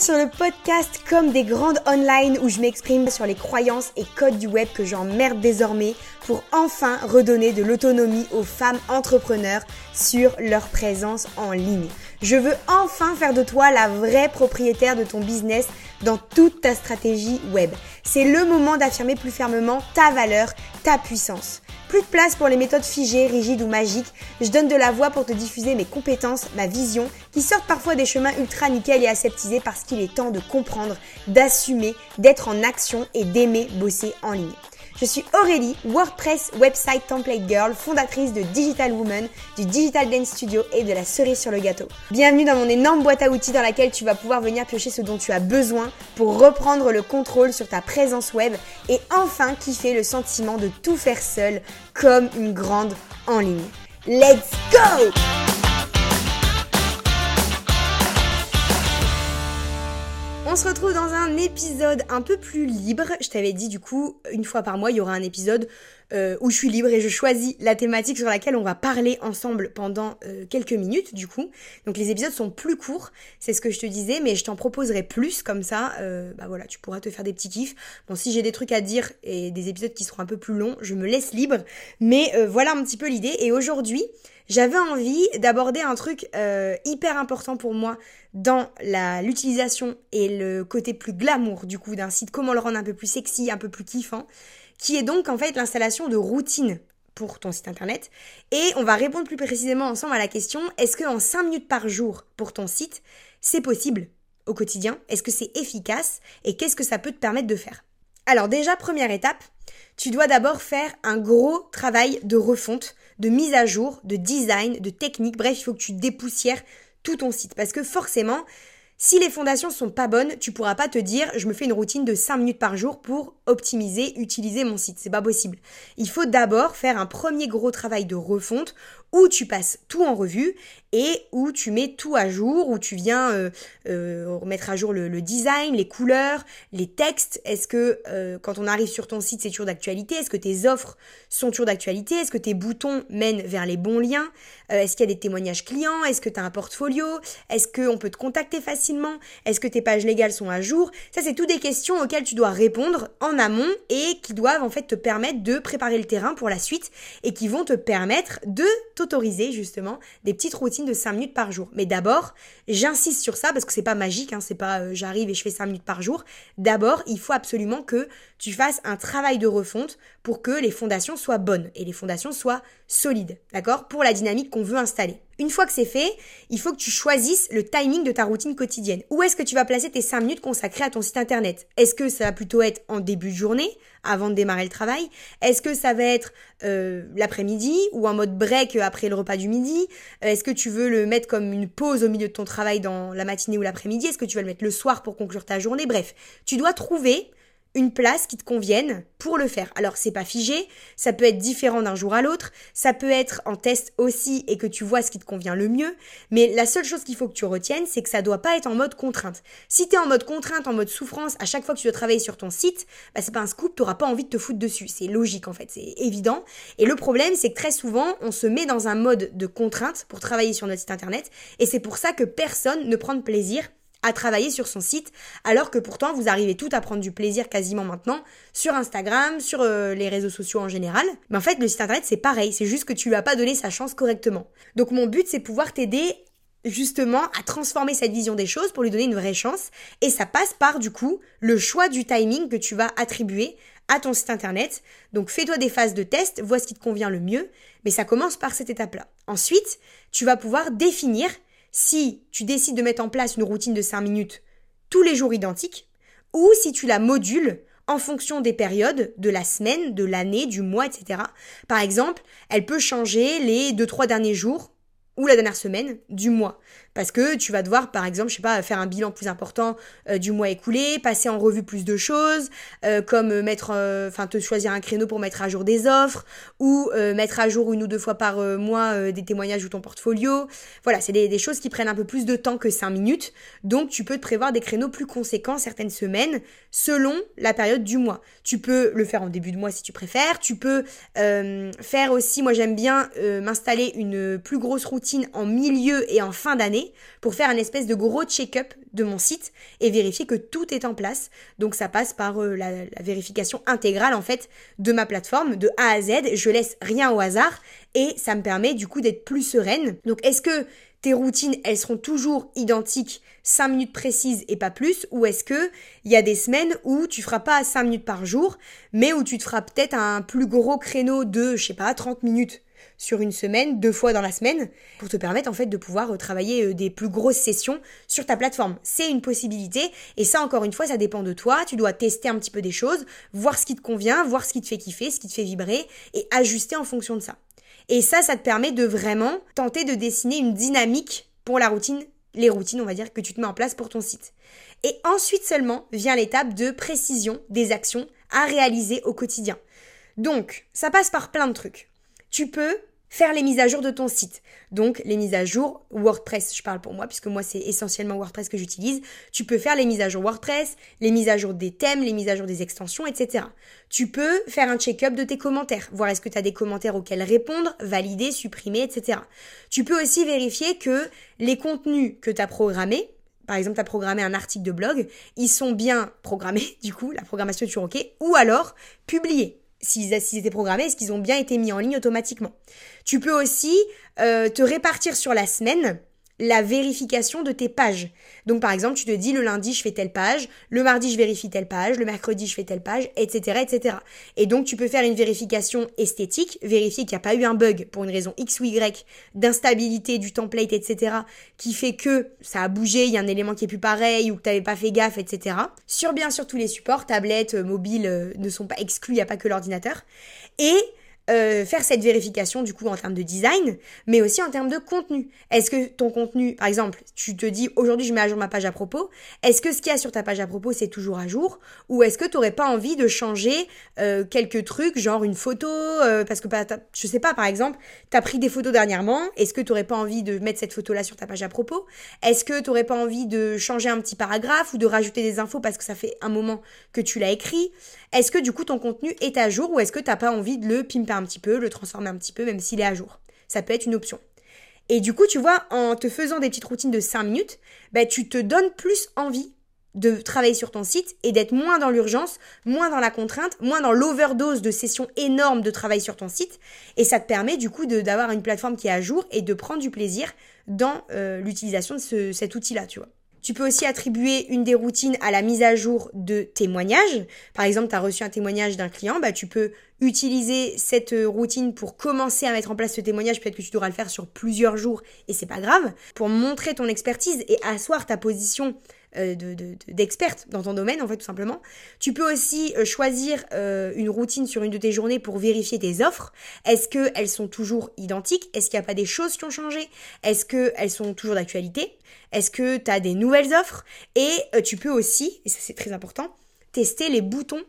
sur le podcast Comme des grandes online où je m'exprime sur les croyances et codes du web que j'emmerde désormais pour enfin redonner de l'autonomie aux femmes entrepreneurs sur leur présence en ligne. Je veux enfin faire de toi la vraie propriétaire de ton business dans toute ta stratégie web. C'est le moment d'affirmer plus fermement ta valeur, ta puissance. Plus de place pour les méthodes figées, rigides ou magiques. Je donne de la voix pour te diffuser mes compétences, ma vision, qui sortent parfois des chemins ultra nickel et aseptisés parce qu'il est temps de comprendre, d'assumer, d'être en action et d'aimer bosser en ligne. Je suis Aurélie, WordPress Website Template Girl, fondatrice de Digital Woman, du Digital Dance Studio et de la cerise sur le gâteau. Bienvenue dans mon énorme boîte à outils dans laquelle tu vas pouvoir venir piocher ce dont tu as besoin pour reprendre le contrôle sur ta présence web et enfin kiffer le sentiment de tout faire seul comme une grande en ligne. Let's go! On se retrouve dans un épisode un peu plus libre. Je t'avais dit du coup, une fois par mois, il y aura un épisode euh, où je suis libre et je choisis la thématique sur laquelle on va parler ensemble pendant euh, quelques minutes du coup. Donc les épisodes sont plus courts, c'est ce que je te disais, mais je t'en proposerai plus comme ça. Euh, bah voilà, tu pourras te faire des petits kiffs. Bon, si j'ai des trucs à dire et des épisodes qui seront un peu plus longs, je me laisse libre. Mais voilà un petit peu l'idée. Et aujourd'hui, j'avais envie d'aborder un truc euh, hyper important pour moi dans l'utilisation et le côté plus glamour du coup d'un site, comment le rendre un peu plus sexy, un peu plus kiffant, qui est donc en fait l'installation de routines pour ton site internet. Et on va répondre plus précisément ensemble à la question, est-ce que en 5 minutes par jour pour ton site, c'est possible au quotidien? Est-ce que c'est efficace? Et qu'est-ce que ça peut te permettre de faire? Alors déjà, première étape, tu dois d'abord faire un gros travail de refonte de mise à jour, de design, de technique. Bref, il faut que tu dépoussières tout ton site. Parce que forcément, si les fondations sont pas bonnes, tu pourras pas te dire je me fais une routine de 5 minutes par jour pour optimiser, utiliser mon site. C'est pas possible. Il faut d'abord faire un premier gros travail de refonte où tu passes tout en revue et où tu mets tout à jour, où tu viens euh, euh, remettre à jour le, design, les couleurs, les textes. Est-ce que euh, quand on arrive sur ton site, c'est toujours d'actualité? Est-ce que tes offres sont toujours d'actualité? Est-ce que tes boutons mènent vers les bons liens? Est-ce qu'il y a des témoignages clients? Est-ce que tu as un portfolio? Est-ce qu'on peut te contacter facilement? Est-ce que tes pages légales sont à jour? Ça, c'est toutes des questions auxquelles tu dois répondre en amont et qui doivent en fait te permettre de préparer le terrain pour la suite et qui vont te permettre de justement des petites routines de 5 minutes par jour. Mais d'abord, j'insiste sur ça parce que c'est pas magique, hein, c'est pas euh, j'arrive et je fais 5 minutes par jour. D'abord, il faut absolument que tu fasses un travail de refonte pour que les fondations soient bonnes et les fondations soient solides, d'accord Pour la dynamique qu'on veut installer. Une fois que c'est fait, il faut que tu choisisses le timing de ta routine quotidienne. Où est-ce que tu vas placer tes 5 minutes consacrées à ton site internet? Est-ce que ça va plutôt être en début de journée, avant de démarrer le travail? Est-ce que ça va être euh, l'après-midi ou en mode break après le repas du midi? Est-ce que tu veux le mettre comme une pause au milieu de ton travail dans la matinée ou l'après-midi? Est-ce que tu vas le mettre le soir pour conclure ta journée? Bref, tu dois trouver une place qui te convienne pour le faire. Alors c'est pas figé, ça peut être différent d'un jour à l'autre, ça peut être en test aussi et que tu vois ce qui te convient le mieux, mais la seule chose qu'il faut que tu retiennes, c'est que ça doit pas être en mode contrainte. Si tu es en mode contrainte, en mode souffrance, à chaque fois que tu dois travailler sur ton site, bah c'est pas un scoop, t'auras pas envie de te foutre dessus, c'est logique en fait, c'est évident. Et le problème, c'est que très souvent, on se met dans un mode de contrainte pour travailler sur notre site internet, et c'est pour ça que personne ne prend de plaisir à travailler sur son site, alors que pourtant vous arrivez tout à prendre du plaisir quasiment maintenant sur Instagram, sur euh, les réseaux sociaux en général. Mais en fait, le site internet c'est pareil, c'est juste que tu lui as pas donné sa chance correctement. Donc mon but c'est pouvoir t'aider justement à transformer cette vision des choses pour lui donner une vraie chance et ça passe par du coup le choix du timing que tu vas attribuer à ton site internet. Donc fais-toi des phases de test, vois ce qui te convient le mieux, mais ça commence par cette étape-là. Ensuite, tu vas pouvoir définir si tu décides de mettre en place une routine de 5 minutes tous les jours identiques, ou si tu la modules en fonction des périodes de la semaine, de l'année, du mois, etc. Par exemple, elle peut changer les 2-3 derniers jours ou la dernière semaine du mois. Parce que tu vas devoir, par exemple, je sais pas, faire un bilan plus important euh, du mois écoulé, passer en revue plus de choses, euh, comme mettre, euh, enfin, te choisir un créneau pour mettre à jour des offres, ou mettre à jour une ou deux fois par mois des témoignages ou ton portfolio. Voilà, c'est des, des, choses qui prennent un peu plus de temps que 5 minutes. Donc, tu peux te prévoir des créneaux plus conséquents certaines semaines, selon la période du mois. Tu peux le faire en début de mois si tu préfères. Tu peux faire aussi, moi j'aime bien m'installer une plus grosse routine en milieu et en fin d'année pour faire un espèce de gros check-up de mon site et vérifier que tout est en place. Donc ça passe par euh, la, vérification intégrale en fait de ma plateforme de A à Z. Je laisse rien au hasard et ça me permet du coup d'être plus sereine. Donc est-ce que tes routines, elles seront toujours identiques 5 minutes précises et pas plus? Ou est-ce que il y a des semaines où tu feras pas 5 minutes par jour, mais où tu te feras peut-être un plus gros créneau de, je sais pas, 30 minutes sur une semaine, deux fois dans la semaine, pour te permettre en fait de pouvoir euh, travailler euh, des plus grosses sessions sur ta plateforme. C'est une possibilité et ça encore une fois ça dépend de toi, tu dois tester un petit peu des choses, voir ce qui te convient, voir ce qui te fait kiffer, ce qui te fait vibrer et ajuster en fonction de ça. Et ça, ça te permet de vraiment tenter de dessiner une dynamique pour la routine, les routines, on va dire, que tu te mets en place pour ton site. Et ensuite seulement vient l'étape de précision des actions à réaliser au quotidien. Donc, ça passe par plein de trucs. Tu peux faire les mises à jour de ton site. Donc les mises à jour WordPress, je parle pour moi puisque moi c'est essentiellement WordPress que j'utilise. Tu peux faire les mises à jour WordPress, les mises à jour des thèmes, les mises à jour des extensions, etc. Tu peux faire un check-up de tes commentaires, voir est-ce que tu as des commentaires auxquels répondre, valider, supprimer, etc. Tu peux aussi vérifier que les contenus que tu as programmés, par exemple, tu as programmé un article de blog, ils sont bien programmés, du coup, la programmation est toujours OK, ou alors publiés s'ils étaient programmés, est-ce qu'ils ont bien été mis en ligne automatiquement? Tu peux aussi euh, te répartir sur la semaine la vérification de tes pages. Donc par exemple, tu te dis le lundi je fais telle page, le mardi je vérifie telle page, le mercredi je fais telle page, etc. etc. Et donc tu peux faire une vérification esthétique, vérifier qu'il n'y a pas eu un bug pour une raison X ou Y, d'instabilité du template, etc. qui fait que ça a bougé, il y a un élément qui est plus pareil ou que tu n'avais pas fait gaffe, etc. Sur bien sûr tous les supports, tablettes, mobiles euh, ne sont pas exclus, il n'y a pas que l'ordinateur. Et euh, faire cette vérification du coup en termes de design, mais aussi en termes de contenu. Est-ce que ton contenu, par exemple, tu te dis aujourd'hui je mets à jour ma page à propos, est-ce que ce qu'il y a sur ta page à propos c'est toujours à jour? Ou est-ce que tu n'aurais pas envie de changer euh, quelques trucs, genre une photo, euh, parce que bah, je sais pas, par exemple, tu as pris des photos dernièrement, est-ce que tu n'aurais pas envie de mettre cette photo là sur ta page à propos? Est-ce que tu n'aurais pas envie de changer un petit paragraphe ou de rajouter des infos parce que ça fait un moment que tu l'as écrit? Est-ce que du coup ton contenu est à jour ou est-ce que tu n'as pas envie de le pimper un petit peu, le transformer un petit peu, même s'il est à jour. Ça peut être une option. Et du coup, tu vois, en te faisant des petites routines de 5 minutes, bah, tu te donnes plus envie de travailler sur ton site et d'être moins dans l'urgence, moins dans la contrainte, moins dans l'overdose de sessions énormes de travail sur ton site. Et ça te permet du coup d'avoir une plateforme qui est à jour et de prendre du plaisir dans euh, l'utilisation de cet outil-là, tu vois. Tu peux aussi attribuer une des routines à la mise à jour de témoignages. Par exemple, tu as reçu un témoignage d'un client, bah, tu peux utiliser cette routine pour commencer à mettre en place ce témoignage. Peut-être que tu devras le faire sur plusieurs jours et c'est pas grave. Pour montrer ton expertise et asseoir ta position euh, dans ton domaine, en fait, tout simplement. Tu peux aussi euh, choisir euh, une routine sur une de tes journées pour vérifier tes offres. Est-ce qu'elles sont toujours identiques? Est-ce qu'il n'y a pas des choses qui ont changé? Est-ce qu'elles sont toujours d'actualité? Est-ce que tu as des nouvelles offres? Et tu peux aussi, et ça c'est très important, tester les boutons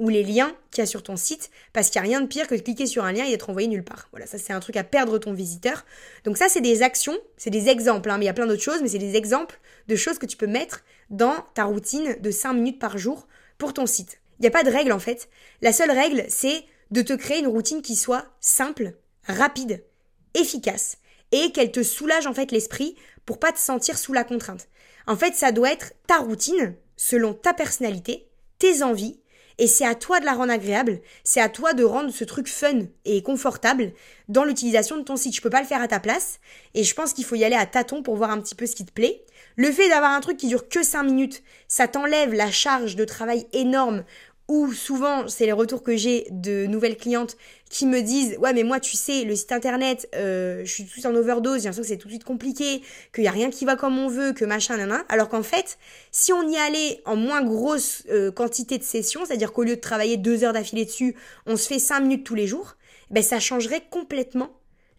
ou les liens qu'il y a sur ton site, parce qu'il n'y a rien de pire que de cliquer sur un lien et d'être envoyé nulle part. Voilà, ça c'est un truc à perdre ton visiteur. Donc ça c'est des actions, c'est des exemples, hein, mais il y a plein d'autres choses, mais c'est des exemples de choses que tu peux mettre dans ta routine de 5 minutes par jour pour ton site. Il n'y a pas de règle en fait. La seule règle, c'est de te créer une routine qui soit simple, rapide, efficace, et qu'elle te soulage en fait l'esprit pour pas te sentir sous la contrainte. En fait, ça doit être ta routine selon ta personnalité, tes envies, et c'est à toi de la rendre agréable, c'est à toi de rendre ce truc fun et confortable dans l'utilisation de ton site. Je peux pas le faire à ta place et je pense qu'il faut y aller à tâtons pour voir un petit peu ce qui te plaît. Le fait d'avoir un truc qui dure que 5 minutes, ça t'enlève la charge de travail énorme ou souvent c'est les retours que j'ai de nouvelles clientes qui me disent ouais mais moi tu sais le site internet euh, je suis tout en overdose j'ai l'impression que c'est tout de suite compliqué qu'il y a rien qui va comme on veut que machin nan alors qu'en fait si on y allait en moins grosse euh, quantité de sessions c'est à dire qu'au lieu de travailler deux heures d'affilée dessus on se fait cinq minutes tous les jours ben ça changerait complètement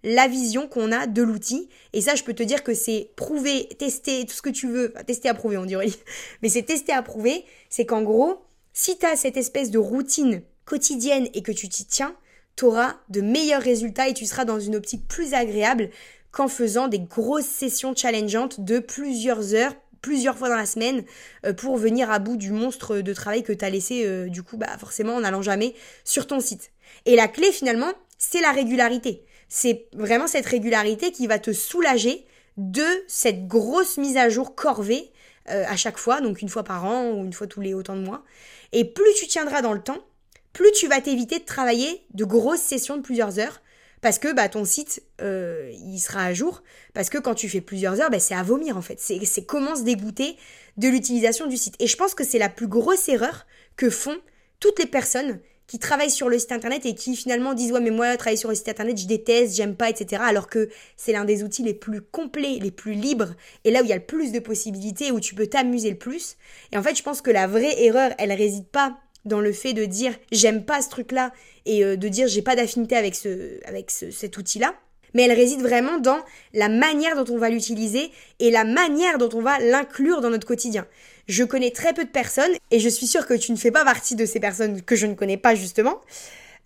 la vision qu'on a de l'outil. Et ça, je peux te dire que c'est prouver, tester, tout ce que tu veux. Enfin, tester, approuver, on dirait. Mais c'est tester, approuver. C'est qu'en gros, si tu as cette espèce de routine quotidienne et que tu t'y tiens, tu auras de meilleurs résultats et tu seras dans une optique plus agréable qu'en faisant des grosses sessions challengeantes de plusieurs heures, plusieurs fois dans la semaine euh, pour venir à bout du monstre de travail que tu as laissé euh, du coup bah forcément en n'allant jamais sur ton site. Et la clé finalement, c'est la régularité. C'est vraiment cette régularité qui va te soulager de cette grosse mise à jour corvée euh, à chaque fois, donc une fois par an ou une fois tous les autant de mois. Et plus tu tiendras dans le temps, plus tu vas t'éviter de travailler de grosses sessions de plusieurs heures parce que bah, ton site euh, il sera à jour. Parce que quand tu fais plusieurs heures bah, c'est à vomir en fait. C'est comment se dégoûter de l'utilisation du site. Et je pense que c'est la plus grosse erreur que font toutes les personnes qui travaillent sur le site internet et qui finalement disent ouais mais moi travailler sur le site internet je déteste j'aime pas etc alors que c'est l'un des outils les plus complets les plus libres et là où il y a le plus de possibilités où tu peux t'amuser le plus et en fait je pense que la vraie erreur elle réside pas dans le fait de dire j'aime pas ce truc-là et euh, de dire j'ai pas d'affinité avec ce avec cet outil-là, mais elle réside vraiment dans la manière dont on va l'utiliser et la manière dont on va l'inclure dans notre quotidien. Je connais très peu de personnes et je suis sûre que tu ne fais pas partie de ces personnes que je ne connais pas justement.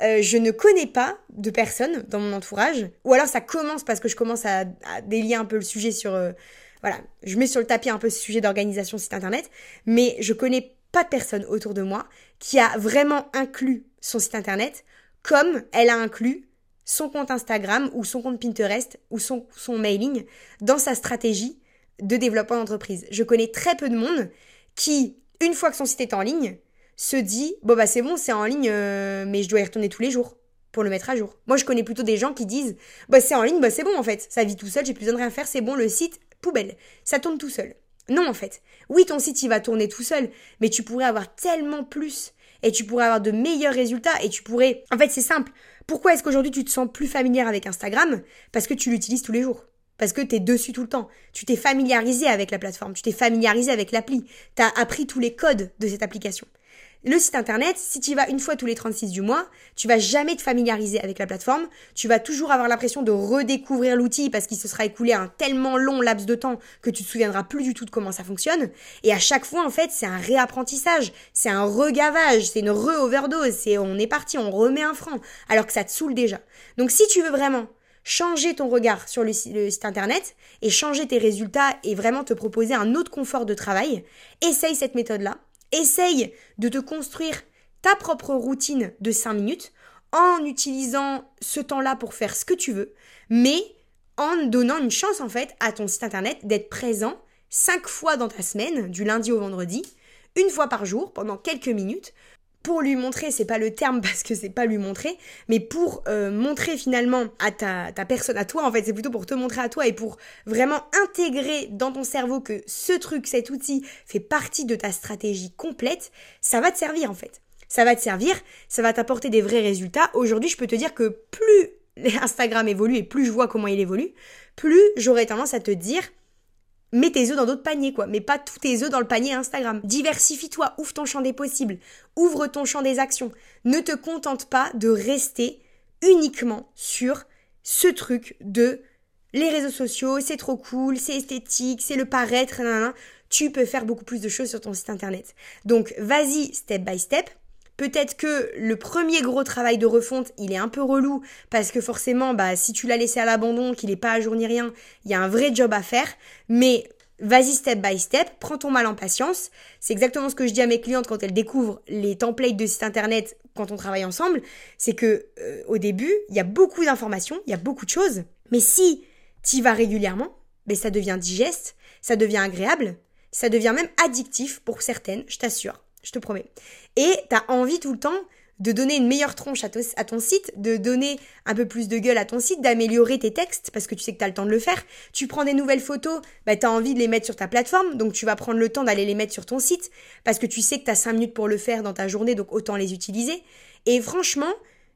Euh, je ne connais pas de personnes dans mon entourage, ou alors ça commence parce que je commence à, délier un peu le sujet sur, euh, voilà, je mets sur le tapis un peu ce sujet d'organisation site internet, mais je connais pas de personne autour de moi qui a vraiment inclus son site internet comme elle a inclus son compte Instagram ou son compte Pinterest ou son, son mailing dans sa stratégie de développement d'entreprise. Je connais très peu de monde qui, une fois que son site est en ligne, se dit bon bah c'est bon, c'est en ligne, euh, mais je dois y retourner tous les jours pour le mettre à jour. Moi je connais plutôt des gens qui disent bah c'est en ligne, bah c'est bon en fait, ça vit tout seul, j'ai plus besoin de rien faire, c'est bon, le site poubelle, ça tourne tout seul. Non, en fait. Oui, ton site, il va tourner tout seul, mais tu pourrais avoir tellement plus et tu pourrais avoir de meilleurs résultats et tu pourrais... En fait, c'est simple. Pourquoi est-ce qu'aujourd'hui tu te sens plus familière avec Instagram? Parce que tu l'utilises tous les jours. Parce que tu es dessus tout le temps. Tu t'es familiarisé avec la plateforme, tu t'es familiarisé avec l'appli. Tu as appris tous les codes de cette application. Le site internet, si tu y vas une fois tous les 36 du mois, tu vas jamais te familiariser avec la plateforme. Tu vas toujours avoir l'impression de redécouvrir l'outil parce qu'il se sera écoulé un tellement long laps de temps que tu te souviendras plus du tout de comment ça fonctionne. Et à chaque fois, en fait, c'est un réapprentissage, c'est un regavage, c'est une re-overdose, c'est on est parti, on remet un franc, alors que ça te saoule déjà. Donc si tu veux vraiment changer ton regard sur le, site internet et changer tes résultats et vraiment te proposer un autre confort de travail, essaye cette méthode-là. Essaye de te construire ta propre routine de 5 minutes en utilisant ce temps-là pour faire ce que tu veux, mais en donnant une chance en fait à ton site internet d'être présent 5 fois dans ta semaine, du lundi au vendredi, une fois par jour, pendant quelques minutes, pour lui montrer, c'est pas le terme parce que c'est pas lui montrer, mais pour euh, montrer finalement à ta, ta personne, à toi en fait, c'est plutôt pour te montrer à toi et pour vraiment intégrer dans ton cerveau que ce truc, cet outil fait partie de ta stratégie complète, ça va te servir en fait. Ça va te servir, ça va t'apporter des vrais résultats. Aujourd'hui, je peux te dire que plus Instagram évolue et plus je vois comment il évolue, plus j'aurais tendance à te dire mets tes œufs dans d'autres paniers, quoi. Mets pas tous tes œufs dans le panier Instagram. Diversifie-toi, ouvre ton champ des possibles, ouvre ton champ des actions. Ne te contente pas de rester uniquement sur ce truc de les réseaux sociaux, c'est trop cool, c'est esthétique, c'est le paraître, Tu peux faire beaucoup plus de choses sur ton site internet. Donc, vas-y step by step. Peut-être que le premier gros travail de refonte, il est un peu relou parce que forcément, bah, si tu l'as laissé à l'abandon, qu'il n'est pas à jour ni rien, il y a un vrai job à faire. Mais vas-y step by step, prends ton mal en patience. C'est exactement ce que je dis à mes clientes quand elles découvrent les templates de site internet quand on travaille ensemble. C'est que euh, au début, il y a beaucoup d'informations, il y a beaucoup de choses. Mais si tu vas régulièrement, ben, ça devient digeste, ça devient agréable, ça devient même addictif pour certaines, je t'assure je te promets. Et tu as envie tout le temps de donner une meilleure tronche à, ton site, de donner un peu plus de gueule à ton site, d'améliorer tes textes, parce que tu sais que tu as le temps de le faire. Tu prends des nouvelles photos, bah, tu as envie de les mettre sur ta plateforme, donc tu vas prendre le temps d'aller les mettre sur ton site, parce que tu sais que tu as 5 minutes pour le faire dans ta journée, donc autant les utiliser. Et franchement,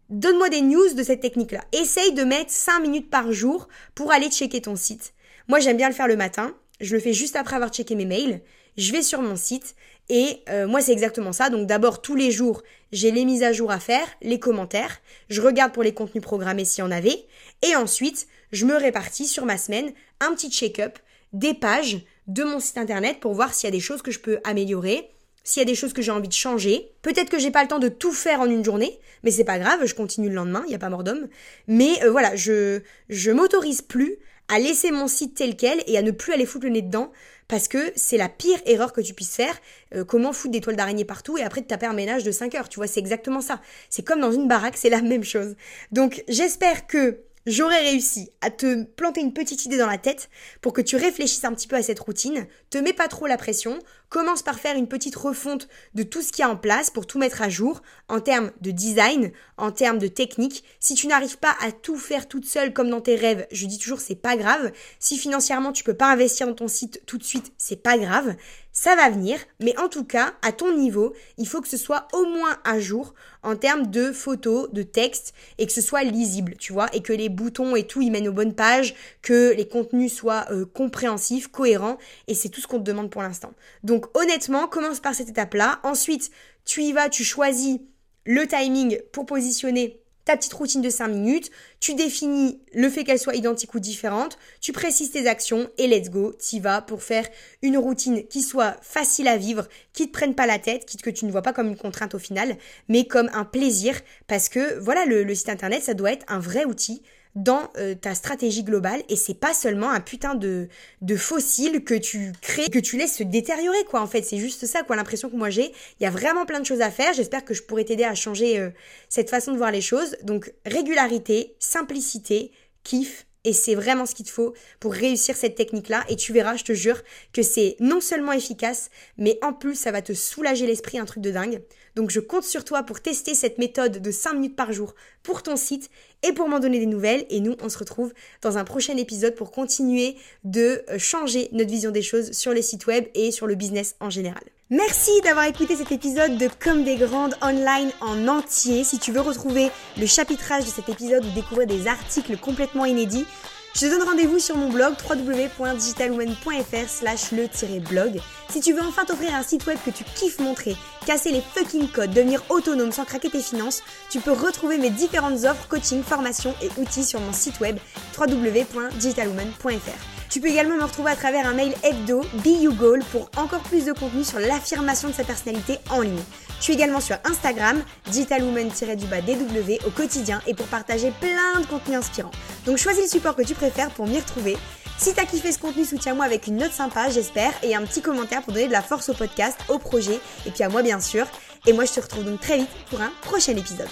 donne-moi des news de cette technique-là. Essaye de mettre 5 minutes par jour pour aller checker ton site. Moi, j'aime bien le faire le matin. Je le fais juste après avoir checké mes mails. Je vais sur mon site et euh, moi, c'est exactement ça. Donc d'abord, tous les jours, j'ai les mises à jour à faire, les commentaires, je regarde pour les contenus programmés s'il y en avait, et ensuite, je me répartis sur ma semaine un petit check-up des pages de mon site internet pour voir s'il y a des choses que je peux améliorer, s'il y a des choses que j'ai envie de changer. Peut-être que j'ai pas le temps de tout faire en une journée, mais c'est pas grave, je continue le lendemain, il n'y a pas mort d'homme. Mais euh, voilà, je je m'autorise plus à laisser mon site tel quel et à ne plus aller foutre le nez dedans parce que c'est la pire erreur que tu puisses faire. Euh, comment foutre des toiles d'araignée partout et après te taper un ménage de 5 heures, tu vois, c'est exactement ça. C'est comme dans une baraque, c'est la même chose. Donc j'espère que j'aurais réussi à te planter une petite idée dans la tête pour que tu réfléchisses un petit peu à cette routine, te mets pas trop la pression, commence par faire une petite refonte de tout ce qu'il y a en place pour tout mettre à jour en termes de design, en termes de technique. Si tu n'arrives pas à tout faire toute seule comme dans tes rêves, je dis toujours c'est pas grave. Si financièrement tu peux pas investir dans ton site tout de suite, c'est pas grave. Ça va venir, mais en tout cas, à ton niveau, il faut que ce soit au moins à jour en termes de photos, de texte, et que ce soit lisible, tu vois, et que les boutons et tout, ils mènent aux bonnes pages, que les contenus soient euh, compréhensifs, cohérents, et c'est tout ce qu'on te demande pour l'instant. Donc honnêtement, commence par cette étape-là. Ensuite, tu y vas, tu choisis le timing pour positionner ta petite routine de 5 minutes, tu définis le fait qu'elle soit identique ou différente, tu précises tes actions et let's go, t'y vas pour faire une routine qui soit facile à vivre, qui te prenne pas la tête, qui que tu ne vois pas comme une contrainte au final, mais comme un plaisir parce que voilà, le, le site internet, ça doit être un vrai outil dans euh, ta stratégie globale et c'est pas seulement un putain de, de fossile que tu crées, que tu laisses se détériorer quoi en fait, c'est juste ça quoi l'impression que moi j'ai. Il y a vraiment plein de choses à faire, j'espère que je pourrais t'aider à changer euh, cette façon de voir les choses. Donc régularité, simplicité, kiff, et c'est vraiment ce qu'il te faut pour réussir cette technique-là. Et tu verras, je te jure, que c'est non seulement efficace, mais en plus, ça va te soulager l'esprit, un truc de dingue. Donc je compte sur toi pour tester cette méthode de 5 minutes par jour pour ton site et pour m'en donner des nouvelles. Et nous, on se retrouve dans un prochain épisode pour continuer de euh, changer notre vision des choses sur les sites web et sur le business en général. Merci d'avoir écouté cet épisode de Comme des Grandes online en entier. Si tu veux retrouver le chapitrage de cet épisode ou découvrir des articles complètement inédits, je te donne rendez-vous sur mon blog www.digitalwoman.fr slash le-blog. Si tu veux enfin t'offrir un site web que tu kiffes montrer, casser les fucking codes, devenir autonome sans craquer tes finances, tu peux retrouver mes différentes offres, coaching, formation et outils sur mon site web www.digitalwoman.fr. Tu peux également me retrouver à travers un mail hebdo Be Goal pour encore plus de contenu sur l'affirmation de sa personnalité en ligne. Je suis également sur Instagram, digitalwoman-dw au quotidien et pour partager plein de contenus inspirants. Donc choisis le support que tu préfères pour m'y retrouver. Si t'as kiffé ce contenu, soutiens-moi avec une note sympa, j'espère, et un petit commentaire pour donner de la force au podcast, au projet, et puis à moi bien sûr. Et moi je te retrouve donc très vite pour un prochain épisode.